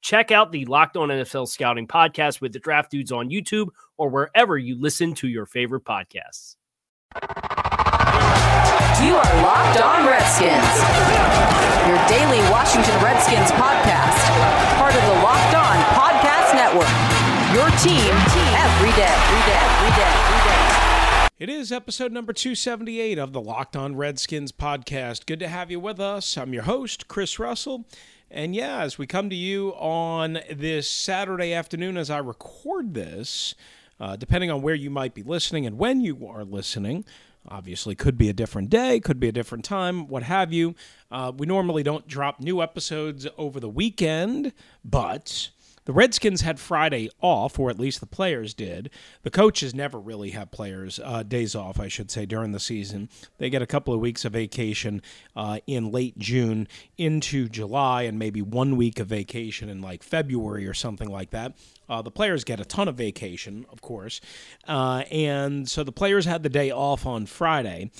Check out the Locked On NFL Scouting podcast with the draft dudes on YouTube or wherever you listen to your favorite podcasts. You are Locked On Redskins, your daily Washington Redskins podcast, part of the Locked On Podcast Network. Your team every day, every day, every day, every day. It is episode number 278 of the Locked On Redskins podcast. Good to have you with us. I'm your host, Chris Russell. And yeah, as we come to you on this Saturday afternoon as I record this, uh, depending on where you might be listening and when you are listening, obviously could be a different day, could be a different time, what have you. Uh, we normally don't drop new episodes over the weekend, but the Redskins had Friday off, or at least the players did. The coaches never really have players uh, days off, I should say, during the season. They get a couple of weeks of vacation uh, in late June into July, and maybe one week of vacation in like February or something like that. Uh, the players get a ton of vacation, of course, uh, and so the players had the day off on Friday.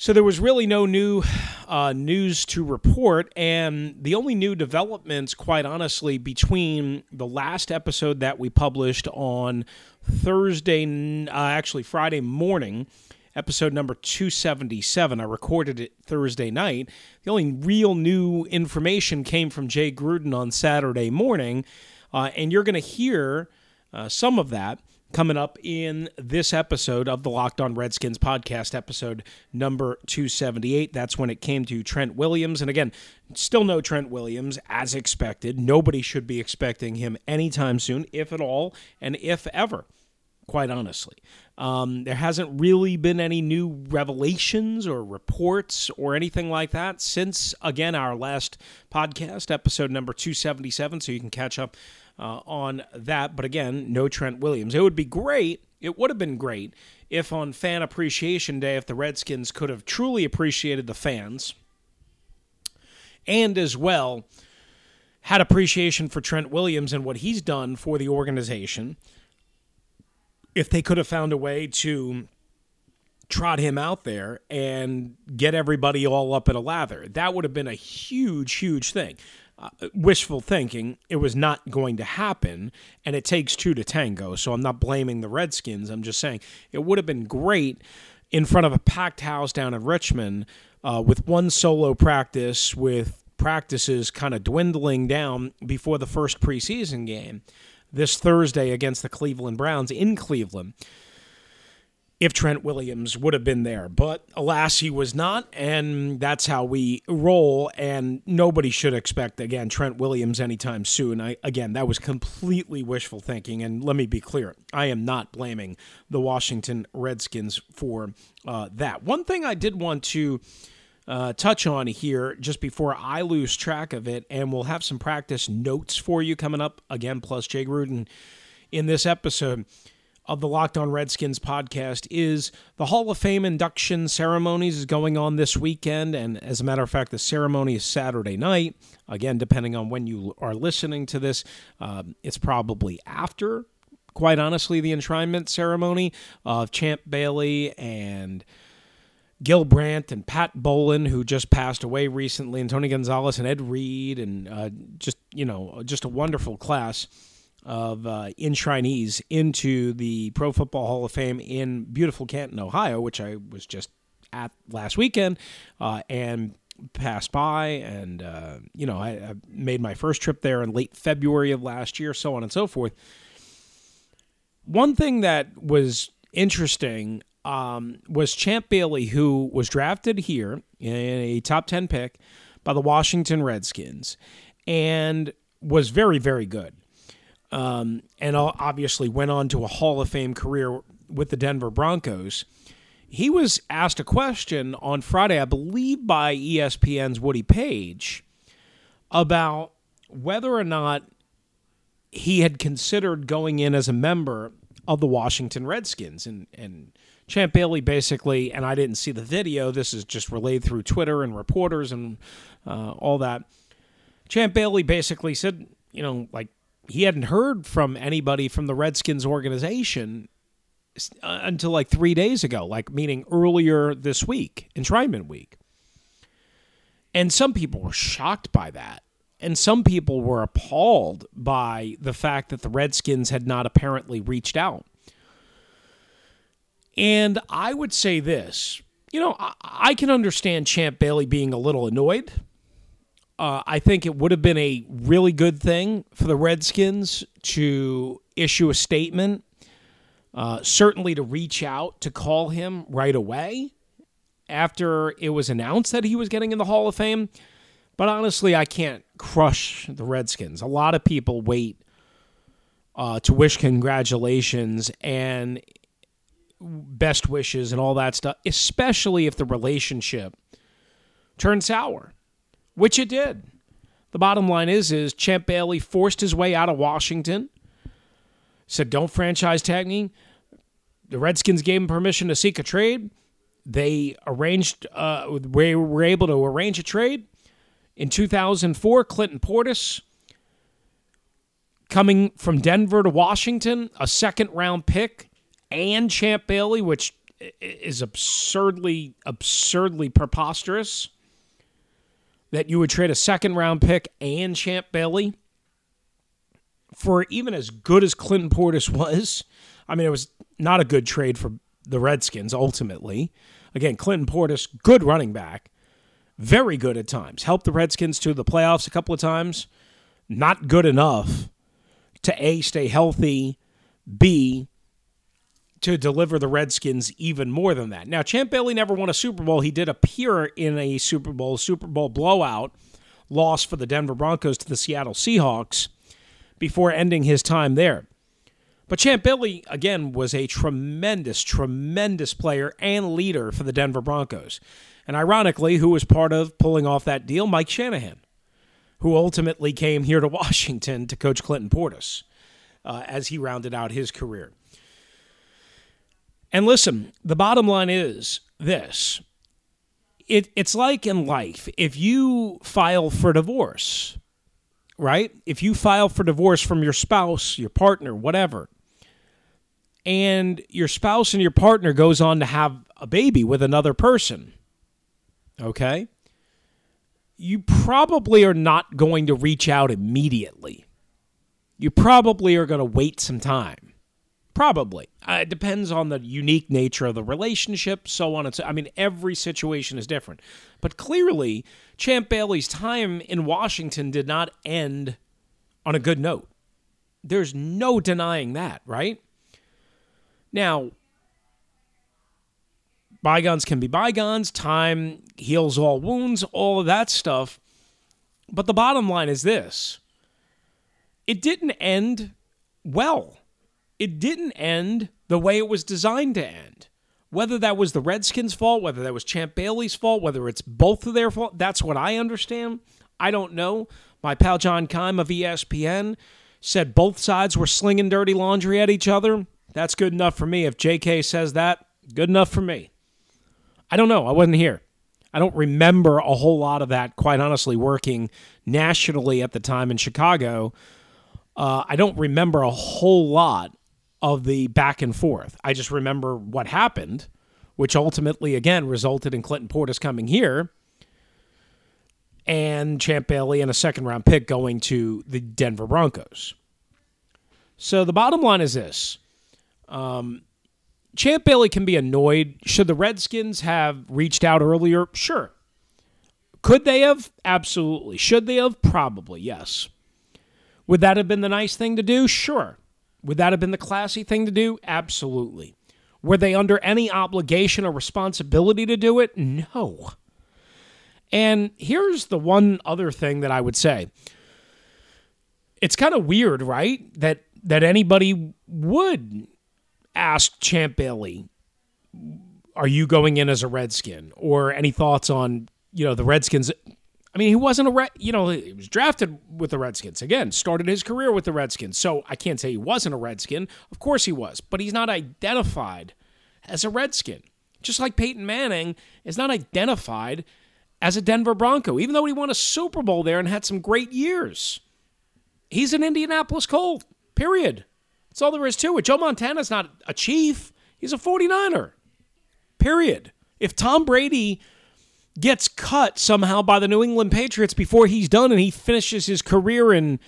So there was really no new uh, news to report, and the only new developments, quite honestly, between the last episode that we published on Thursday, uh, actually Friday morning, episode number 277. I recorded it Thursday night. The only real new information came from Jay Gruden on Saturday morning, uh, and you're going to hear uh, some of that coming up in this episode of the Locked On Redskins podcast, episode number 278. That's when it came to Trent Williams. And again, still no Trent Williams as expected. Nobody should be expecting him anytime soon, if at all, and if ever, quite honestly. Um, there hasn't really been any new revelations or reports or anything like that since, again, our last podcast, episode number 277. So you can catch up uh, on that. But again, no Trent Williams. It would be great. It would have been great if on Fan Appreciation Day, if the Redskins could have truly appreciated the fans and as well had appreciation for Trent Williams and what he's done for the organization. If they could have found a way to trot him out there and get everybody all up in a lather, that would have been a huge, huge thing uh, wishful thinking. It was not going to happen, and it takes two to tango. So I'm not blaming the Redskins. I'm just saying it would have been great in front of a packed house down in Richmond uh, with one solo practice, with practices kind of dwindling down before the first preseason game this Thursday against the Cleveland Browns in Cleveland if Trent Williams would have been there. But alas, he was not, and that's how we roll. And nobody should expect, again, Trent Williams anytime soon. I, again, that was completely wishful thinking. And let me be clear I am not blaming the Washington Redskins for uh, that. One thing I did want to. Uh, touch on here just before I lose track of it, and we'll have some practice notes for you coming up again, plus Jay Gruden in this episode of the Locked On Redskins podcast is the Hall of Fame induction ceremonies is going on this weekend. And as a matter of fact, the ceremony is Saturday night. Again, depending on when you are listening to this, um, it's probably after, quite honestly, the enshrinement ceremony of Champ Bailey and Gil Brandt and Pat Bowlen, who just passed away recently, and Tony Gonzalez and Ed Reed, and uh, just you know, just a wonderful class of uh, enshrinees into the Pro Football Hall of Fame in beautiful Canton, Ohio, which I was just at last weekend, uh, and passed by, and uh, you know, I, I made my first trip there in late February of last year, so on and so forth. One thing that was interesting um, was Champ Bailey, who was drafted here in a top 10 pick by the Washington Redskins and was very, very good. Um, and obviously went on to a Hall of Fame career with the Denver Broncos. He was asked a question on Friday, I believe, by ESPN's Woody Paige about whether or not he had considered going in as a member of the Washington Redskins. And, and Champ Bailey basically, and I didn't see the video, this is just relayed through Twitter and reporters and uh, all that. Champ Bailey basically said, you know, like he hadn't heard from anybody from the Redskins organization uh, until like three days ago, like meaning earlier this week, enshrinement week. And some people were shocked by that. And some people were appalled by the fact that the Redskins had not apparently reached out. And I would say this you know, I, I can understand Champ Bailey being a little annoyed. Uh, I think it would have been a really good thing for the Redskins to issue a statement, uh, certainly to reach out to call him right away after it was announced that he was getting in the Hall of Fame. But honestly, I can't crush the Redskins. A lot of people wait uh, to wish congratulations, and best wishes and all that stuff, especially if the relationship turns sour, which it did. The bottom line is is Champ Bailey forced his way out of Washington. Said don't franchise tag me. The Redskins gave him permission to seek a trade. They arranged uh, we were able to arrange a trade. In 2004, Clinton Portis coming from Denver to Washington, a second round pick and Champ Bailey, which is absurdly, absurdly preposterous that you would trade a second round pick and Champ Bailey for even as good as Clinton Portis was. I mean, it was not a good trade for the Redskins ultimately. Again, Clinton Portis, good running back, very good at times. Helped the Redskins to the playoffs a couple of times. Not good enough to A, stay healthy, B, to deliver the Redskins even more than that. Now, Champ Bailey never won a Super Bowl. He did appear in a Super Bowl, Super Bowl blowout loss for the Denver Broncos to the Seattle Seahawks before ending his time there. But Champ Bailey, again, was a tremendous, tremendous player and leader for the Denver Broncos. And ironically, who was part of pulling off that deal? Mike Shanahan, who ultimately came here to Washington to coach Clinton Portis uh, as he rounded out his career. And listen, the bottom line is this it, it's like in life if you file for divorce, right? If you file for divorce from your spouse, your partner, whatever, and your spouse and your partner goes on to have a baby with another person, okay? You probably are not going to reach out immediately. You probably are going to wait some time Probably. Uh, it depends on the unique nature of the relationship, so on and so. I mean, every situation is different. But clearly, Champ Bailey's time in Washington did not end on a good note. There's no denying that, right? Now, bygones can be bygones, time heals all wounds, all of that stuff. But the bottom line is this it didn't end well it didn't end the way it was designed to end. Whether that was the Redskins' fault, whether that was Champ Bailey's fault, whether it's both of their fault, that's what I understand. I don't know. My pal John Keim of ESPN said both sides were slinging dirty laundry at each other. That's good enough for me. If JK says that, good enough for me. I don't know. I wasn't here. I don't remember a whole lot of that, quite honestly, working nationally at the time in Chicago. Uh, I don't remember a whole lot of the back and forth. I just remember what happened, which ultimately, again, resulted in Clinton Portis coming here and Champ Bailey and a second round pick going to the Denver Broncos. So the bottom line is this um, Champ Bailey can be annoyed. Should the Redskins have reached out earlier? Sure. Could they have? Absolutely. Should they have? Probably, yes. Would that have been the nice thing to do? Sure. Would that have been the classy thing to do? Absolutely. Were they under any obligation or responsibility to do it? No. And here's the one other thing that I would say. It's kind of weird, right? That that anybody would ask Champ Bailey, "Are you going in as a Redskin?" or any thoughts on you know the Redskins. I mean, he wasn't a red. You know, he was drafted with the Redskins again. Started his career with the Redskins, so I can't say he wasn't a Redskin. Of course he was, but he's not identified as a Redskin. Just like Peyton Manning is not identified as a Denver Bronco, even though he won a Super Bowl there and had some great years. He's an Indianapolis Colt, period. That's all there is to it. Joe Montana's not a chief, he's a 49er, period. If Tom Brady gets cut somehow by the New England Patriots before he's done and he finishes his career in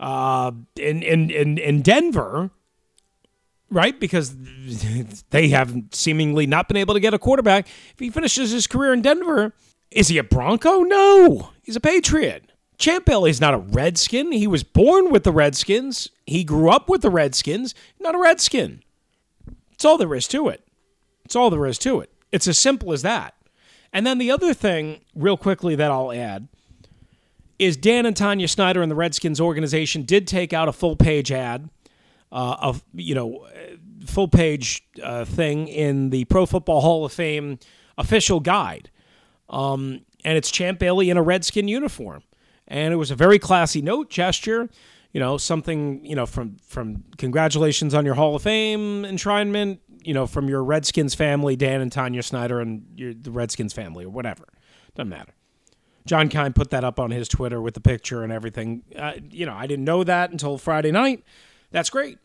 uh, in, in in in Denver, right? Because they have seemingly not been able to get a quarterback. If he finishes his career in Denver, is he a Bronco? No, he's a Patriot. Champ Bailey's not a Redskin. He was born with the Redskins. He grew up with the Redskins. Not a Redskin. It's all there is to it. It's all there is to it. It's as simple as that. And then the other thing, real quickly, that I'll add is Dan and Tanya Snyder and the Redskins organization did take out a full page ad, uh, of you know, full page uh, thing in the Pro Football Hall of Fame official guide, um, and it's Champ Bailey in a Redskin uniform, and it was a very classy note gesture. You know, something you know from from congratulations on your Hall of Fame enshrinement you know, from your Redskins family, Dan and Tanya Snyder, and your, the Redskins family, or whatever. Doesn't matter. John Keim put that up on his Twitter with the picture and everything. Uh, you know, I didn't know that until Friday night. That's great.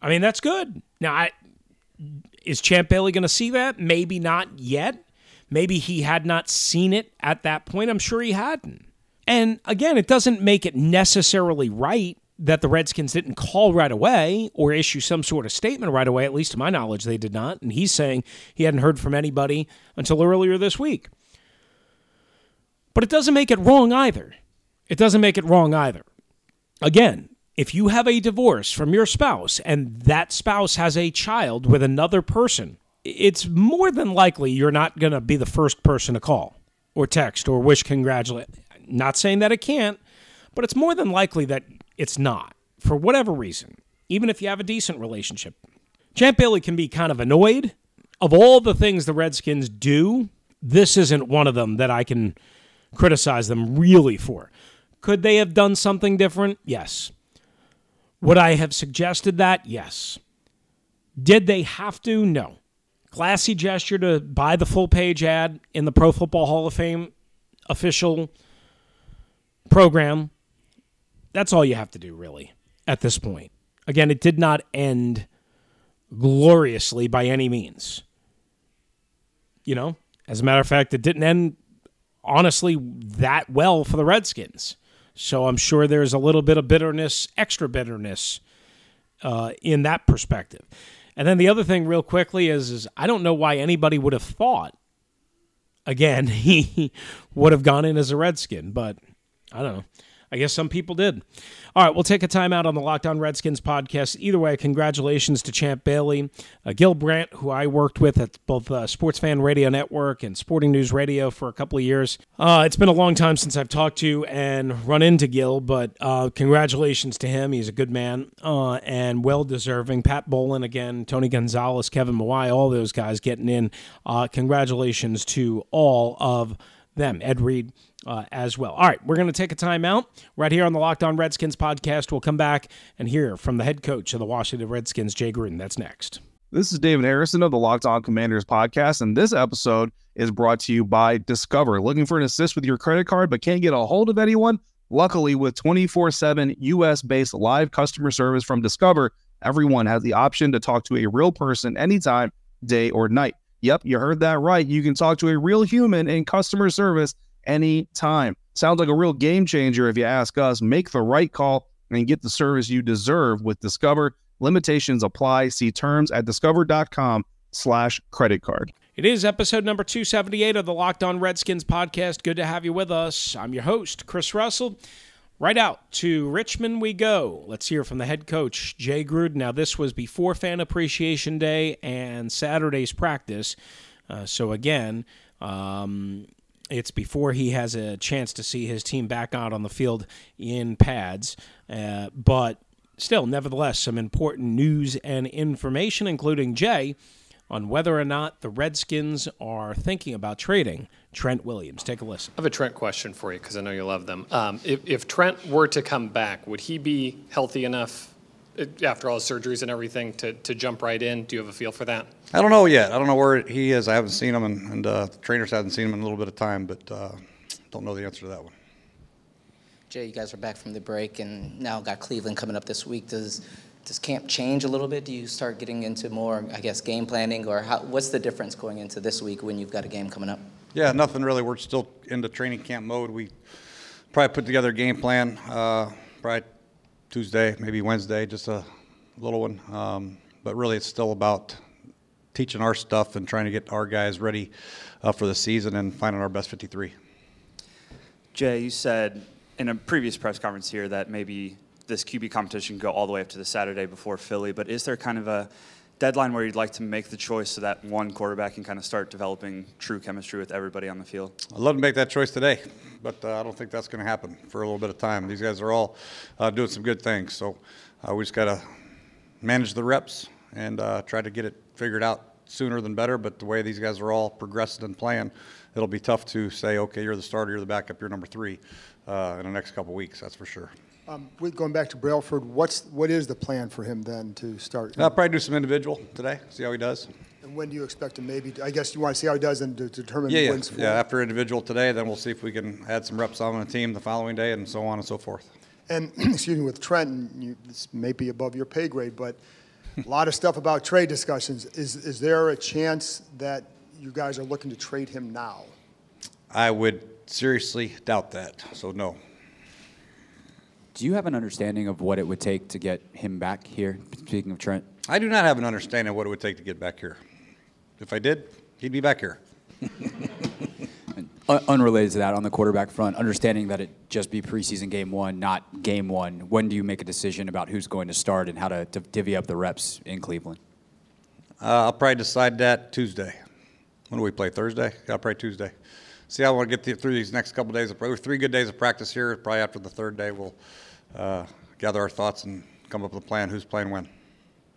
I mean, that's good. Now, I, is Champ Bailey going to see that? Maybe not yet. Maybe he had not seen it at that point. I'm sure he hadn't. And again, it doesn't make it necessarily right that the Redskins didn't call right away or issue some sort of statement right away. At least to my knowledge, they did not. And he's saying he hadn't heard from anybody until earlier this week. But it doesn't make it wrong either. It doesn't make it wrong either. Again, if you have a divorce from your spouse and that spouse has a child with another person, it's more than likely you're not going to be the first person to call or text or wish congratulate. Not saying that it can't, but it's more than likely that it's not, for whatever reason, even if you have a decent relationship. Champ Bailey can be kind of annoyed. Of all the things the Redskins do, this isn't one of them that I can criticize them really for. Could they have done something different? Yes. Would I have suggested that? Yes. Did they have to? No. Classy gesture to buy the full page ad in the Pro Football Hall of Fame official program that's all you have to do, really, at this point. Again, it did not end gloriously by any means. You know, as a matter of fact, it didn't end honestly that well for the Redskins. So I'm sure there's a little bit of bitterness, extra bitterness uh, in that perspective. And then the other thing, real quickly, is, is I don't know why anybody would have thought, again, he would have gone in as a Redskin, but I don't know. I guess some people did. All right, we'll take a time out on the Locked On Redskins podcast. Either way, congratulations to Champ Bailey, uh, Gil Brandt, who I worked with at both uh, Sports Fan Radio Network and Sporting News Radio for a couple of years. Uh, it's been a long time since I've talked to and run into Gil, but uh, congratulations to him. He's a good man uh, and well deserving. Pat Bowlen again, Tony Gonzalez, Kevin Mawae, all those guys getting in. Uh, congratulations to all of them. Ed Reed uh, as well. All right, we're going to take a time out right here on the Locked On Redskins podcast. We'll come back and hear from the head coach of the Washington Redskins, Jay Gruden. That's next. This is David Harrison of the Locked On Commanders podcast, and this episode is brought to you by Discover. Looking for an assist with your credit card but can't get a hold of anyone? Luckily, with 24 7 US based live customer service from Discover, everyone has the option to talk to a real person anytime day or night. Yep, you heard that right. You can talk to a real human in customer service anytime. Sounds like a real game changer if you ask us. Make the right call and get the service you deserve with Discover. Limitations apply. See terms at discover.com slash credit card. It is episode number 278 of the Locked On Redskins podcast. Good to have you with us. I'm your host, Chris Russell. Right out to Richmond we go. Let's hear from the head coach, Jay Gruden. Now, this was before Fan Appreciation Day and Saturday's practice. Uh, so, again, um, it's before he has a chance to see his team back out on the field in pads. Uh, but still, nevertheless, some important news and information, including Jay, on whether or not the Redskins are thinking about trading Trent Williams. Take a listen. I have a Trent question for you because I know you love them. Um, if, if Trent were to come back, would he be healthy enough after all his surgeries and everything to, to jump right in? Do you have a feel for that? I don't know yet. I don't know where he is. I haven't seen him, and, and uh, the trainers haven't seen him in a little bit of time, but uh, don't know the answer to that one. Jay, you guys are back from the break, and now got Cleveland coming up this week. Does does camp change a little bit? Do you start getting into more, I guess, game planning, or how, what's the difference going into this week when you've got a game coming up? Yeah, nothing really. We're still into training camp mode. We probably put together a game plan, uh, probably Tuesday, maybe Wednesday, just a little one. Um, but really, it's still about teaching our stuff and trying to get our guys ready uh, for the season and finding our best 53. Jay, you said in a previous press conference here that maybe this QB competition go all the way up to the Saturday before Philly, but is there kind of a deadline where you'd like to make the choice so that one quarterback can kind of start developing true chemistry with everybody on the field? I'd love to make that choice today, but uh, I don't think that's going to happen for a little bit of time. These guys are all uh, doing some good things, so uh, we just got to manage the reps and uh, try to get it figured out sooner than better. But the way these guys are all progressing and playing, it'll be tough to say, okay, you're the starter, you're the backup, you're number three uh, in the next couple weeks. That's for sure. Um, with going back to Brailford, what's what is the plan for him then to start? I'll probably do some individual today, see how he does. And when do you expect him? Maybe I guess you want to see how he does and to determine Yeah, yeah, wins. yeah. After individual today, then we'll see if we can add some reps on the team the following day, and so on and so forth. And excuse me, with Trent, you, this may be above your pay grade, but a lot of stuff about trade discussions. Is is there a chance that you guys are looking to trade him now? I would seriously doubt that. So no. Do you have an understanding of what it would take to get him back here? Speaking of Trent, I do not have an understanding of what it would take to get back here. If I did, he'd be back here. Unrelated to that, on the quarterback front, understanding that it just be preseason game one, not game one. When do you make a decision about who's going to start and how to, to divvy up the reps in Cleveland? Uh, I'll probably decide that Tuesday. When do we play? Thursday? Yeah, I'll probably Tuesday. See I want to get through these next couple days. Of, we have three good days of practice here. Probably after the third day, we'll uh, gather our thoughts and come up with a plan. Who's playing when?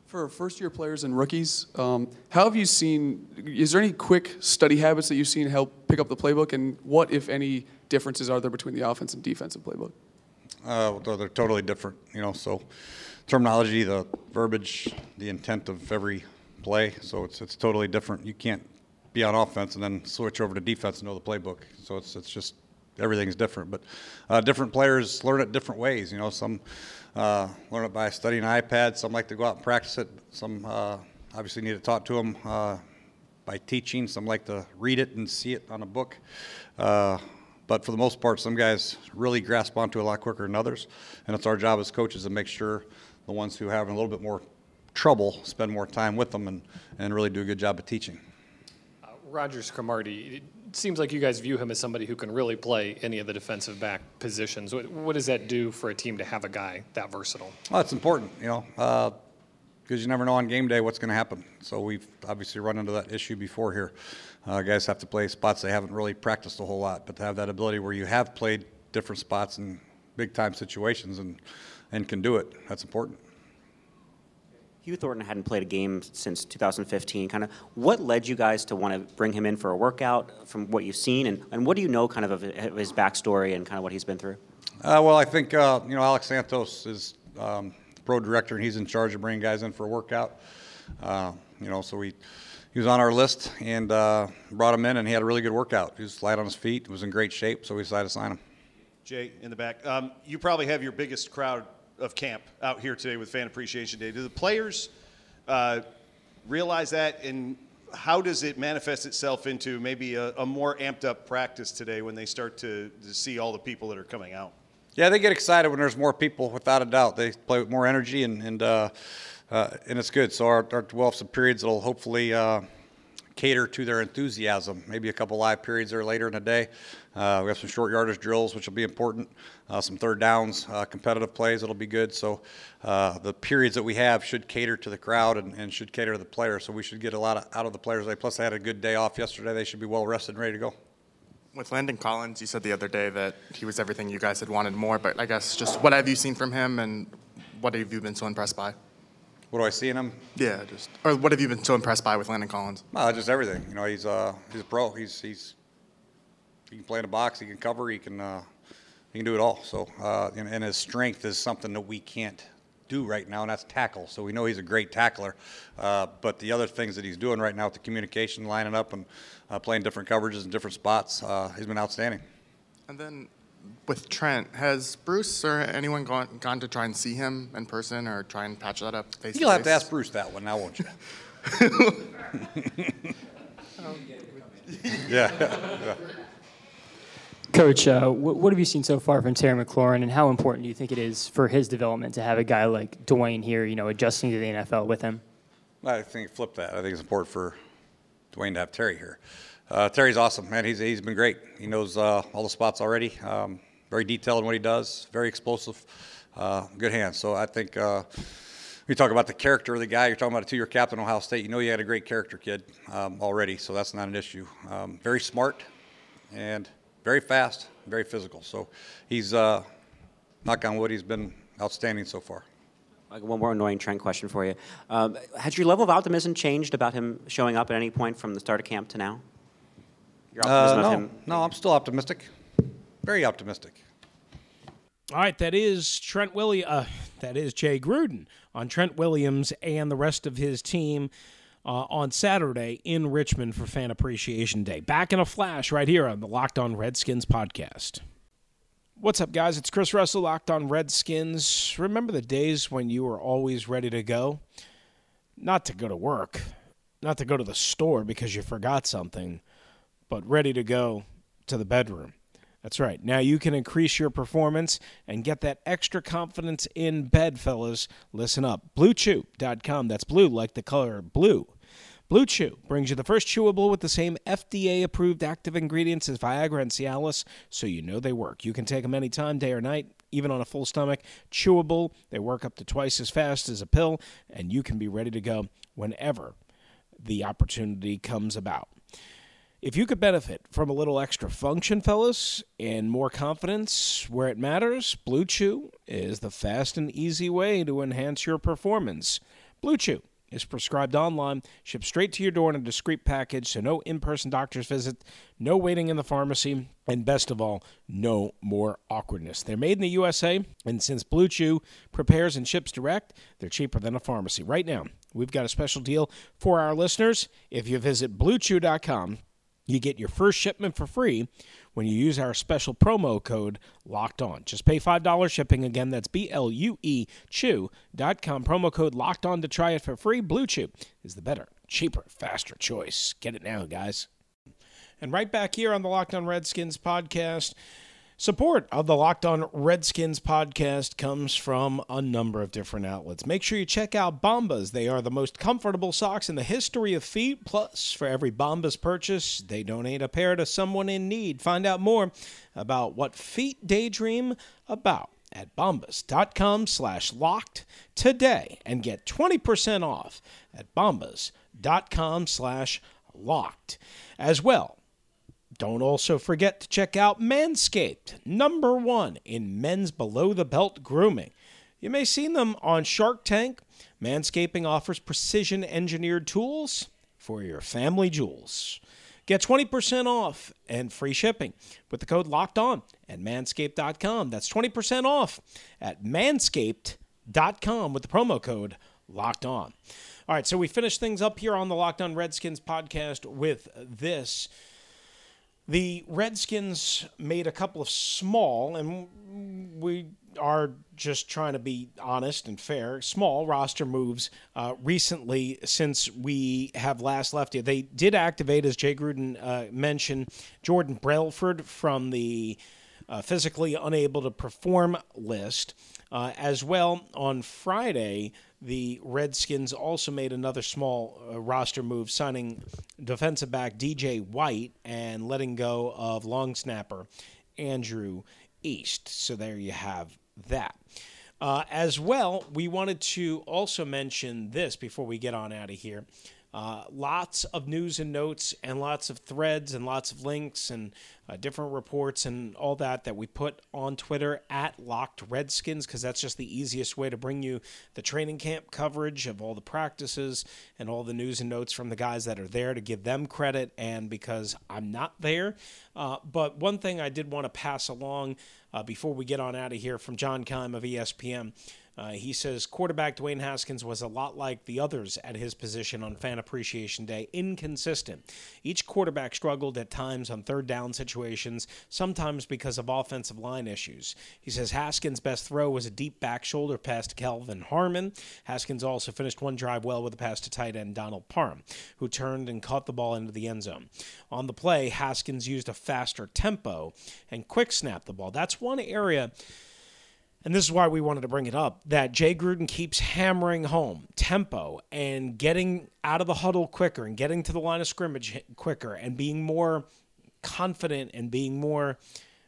For first year players and rookies, um, how have you seen? Is there any quick study habits that you've seen help pick up the playbook? And what, if any, differences are there between the offense and defensive playbook? Uh, they're, they're totally different, you know. So, terminology, the verbiage, the intent of every play. So it's it's totally different. You can't be on offense and then switch over to defense and know the playbook. So it's it's just everything's different. But uh, different players learn it different ways. You know, some uh, learn it by studying iPad. Some like to go out and practice it. Some uh, obviously need to talk to them uh, by teaching. Some like to read it and see it on a book. Uh, but for the most part, some guys really grasp onto it a lot quicker than others. And it's our job as coaches to make sure the ones who have a little bit more trouble spend more time with them and, and really do a good job of teaching. Rodgers-Cromartie, seems like you guys view him as somebody who can really play any of the defensive back positions. What, what does that do for a team to have a guy that versatile? Well, it's important, you know, because you never know on game day what's going to happen. So we've obviously run into that issue before here. Uh, guys have to play spots they haven't really practiced a whole lot, but to have that ability where you have played different spots in big time situations and, and can do it, that's important. Hugh Thornton hadn't played a game since 2015. Kind of what led you guys to want to bring him in for a workout from what you've seen, and, and what do you know kind of of his backstory and kind of what he's been through? Uh, well, I think, uh, you know, Alex Santos is um, the pro director, and he's in charge of bringing guys in for a workout. Uh, you know, so we, he was on our list and uh, brought him in, and he had a really good workout. He was light on his feet, was in great shape, so we decided to sign him. Jay, in the back, um, you probably have your biggest crowd of camp out here today with Fan Appreciation Day. Do the players uh, realize that, and how does it manifest itself into maybe a, a more amped up practice today when they start to, to see all the people that are coming out? Yeah, they get excited when there's more people, without a doubt. They play with more energy, and and uh, uh, and it's good. So our, our we'll have some periods that'll hopefully uh, cater to their enthusiasm. Maybe a couple live periods there later in the day. Uh, we have some short yardage drills, which will be important. Uh, some third downs, uh, competitive plays that'll be good. So uh, the periods that we have should cater to the crowd and, and should cater to the players. So we should get a lot of, out of the players. Plus, they had a good day off yesterday. They should be well rested and ready to go. With Landon Collins, you said the other day that he was everything you guys had wanted more, but I guess just what have you seen from him and what have you been so impressed by? What do I see in him? Yeah, just or what have you been so impressed by with Landon Collins? Uh, just everything. You know, he's uh, he's a pro. He's he's he can play in a box. He can cover. He can uh, he can do it all. So uh, and, and his strength is something that we can't do right now, and that's tackle. So we know he's a great tackler. Uh, but the other things that he's doing right now with the communication, lining up and uh, playing different coverages in different spots, uh, he's been outstanding. And then with Trent, has Bruce or anyone gone gone to try and see him in person or try and patch that up? Face You'll to have to face? ask Bruce that one now, won't you? yeah. yeah. Coach, uh, what, what have you seen so far from Terry McLaurin, and how important do you think it is for his development to have a guy like Dwayne here, you know, adjusting to the NFL with him? I think flip that. I think it's important for Dwayne to have Terry here. Uh, Terry's awesome, man. He's he's been great. He knows uh, all the spots already. Um, very detailed in what he does. Very explosive. Uh, good hands. So I think uh, we talk about the character of the guy. You're talking about a two-year captain Ohio State. You know you had a great character kid um, already, so that's not an issue. Um, very smart and very fast, very physical. So he's uh, knock on wood. He's been outstanding so far. Like one more annoying Trent question for you. Um, has your level of optimism changed about him showing up at any point from the start of camp to now? Your optimism Uh, of no, him. no, I'm still optimistic. Very optimistic. All right, that is Trent Williams. Uh, that is Jay Gruden on Trent Williams and the rest of his team uh, on Saturday in Richmond for Fan Appreciation Day. Back in a flash right here on the Locked On Redskins podcast. What's up, guys? It's Chris Russell, Locked On Redskins. Remember the days when you were always ready to go? Not to go to work, not to go to the store because you forgot something, but ready to go to the bedroom. That's right. Now you can increase your performance and get that extra confidence in bed, fellas. Listen up. BlueChew.com. That's blue like the color blue. Blue Chew brings you the first chewable with the same FDA approved active ingredients as Viagra and Cialis, so you know they work. You can take them anytime, day or night, even on a full stomach. Chewable, they work up to twice as fast as a pill, and you can be ready to go whenever the opportunity comes about. If you could benefit from a little extra function, fellas, and more confidence where it matters, Blue Chew is the fast and easy way to enhance your performance. Blue Chew is prescribed online, shipped straight to your door in a discreet package, so no in person doctor's visit, no waiting in the pharmacy, and best of all, no more awkwardness. They're made in the USA, and since Blue Chew prepares and ships direct, they're cheaper than a pharmacy. Right now, we've got a special deal for our listeners. If you visit bluechew.com, you get your first shipment for free when you use our special promo code locked on. Just pay $5 shipping. Again, that's B L U E Chew.com. Promo code locked on to try it for free. Blue Chew is the better, cheaper, faster choice. Get it now, guys. And right back here on the Locked On Redskins podcast, Support of the Locked On Redskins podcast comes from a number of different outlets. Make sure you check out Bombas. They are the most comfortable socks in the history of feet. Plus, for every Bombas purchase, they donate a pair to someone in need. Find out more about what feet daydream about at bombas.com slash locked today and get 20% off at bombas.com slash locked. As well, don't also forget to check out Manscaped, number one in men's below the belt grooming. You may have seen them on Shark Tank. Manscaping offers precision engineered tools for your family jewels. Get 20% off and free shipping with the code locked on at manscaped.com. That's 20% off at manscaped.com with the promo code locked on. All right, so we finish things up here on the Locked On Redskins podcast with this. The Redskins made a couple of small, and we are just trying to be honest and fair. Small roster moves uh, recently since we have last left you. They did activate, as Jay Gruden uh, mentioned, Jordan Brailford from the uh, physically unable to perform list. Uh, as well, on Friday, the Redskins also made another small uh, roster move, signing defensive back DJ White and letting go of long snapper Andrew East. So there you have that. Uh, as well, we wanted to also mention this before we get on out of here. Uh, lots of news and notes, and lots of threads, and lots of links, and uh, different reports, and all that that we put on Twitter at Locked Redskins because that's just the easiest way to bring you the training camp coverage of all the practices and all the news and notes from the guys that are there to give them credit, and because I'm not there. Uh, but one thing I did want to pass along uh, before we get on out of here from John Keim of ESPN. Uh, he says quarterback Dwayne Haskins was a lot like the others at his position on Fan Appreciation Day, inconsistent. Each quarterback struggled at times on third down situations, sometimes because of offensive line issues. He says Haskins' best throw was a deep back shoulder pass to Kelvin Harmon. Haskins also finished one drive well with a pass to tight end Donald Parham, who turned and caught the ball into the end zone. On the play, Haskins used a faster tempo and quick snapped the ball. That's one area and this is why we wanted to bring it up, that Jay Gruden keeps hammering home tempo and getting out of the huddle quicker and getting to the line of scrimmage quicker and being more confident and being more,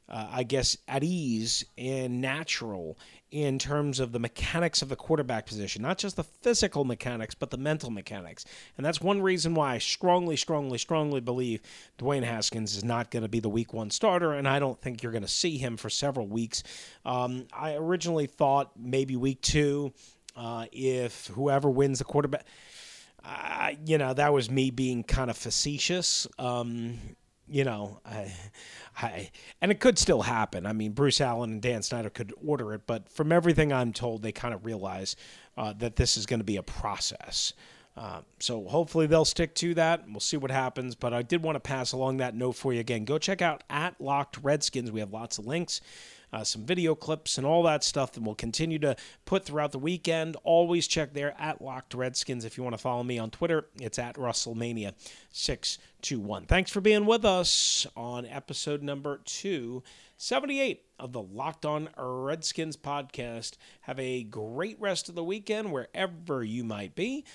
uh, I guess, at ease and natural in terms of the mechanics of the quarterback position, not just the physical mechanics, but the mental mechanics. And that's one reason why I strongly, strongly, strongly believe Dwayne Haskins is not going to be the week one starter, and I don't think you're going to see him for several weeks. Um, I originally thought maybe week two, uh, if whoever wins the quarterback. Uh, you know, that was me being kind of facetious. Um, you know, I, I, and it could still happen. I mean, Bruce Allen and Dan Snyder could order it, but from everything I'm told, they kind of realize uh, that this is going to be a process. Uh, so hopefully they'll stick to that. We'll see what happens. But I did want to pass along that note for you again. Go check out at Locked Redskins. We have lots of links uh, some video clips, and all that stuff that we'll continue to put throughout the weekend. Always check there at Locked Redskins. If you want to follow me on Twitter, it's at Russellmania621. Thanks for being with us on episode number 278 of the Locked On Redskins podcast. Have a great rest of the weekend wherever you might be.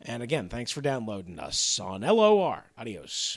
And again, thanks for downloading us on LOR. Adios.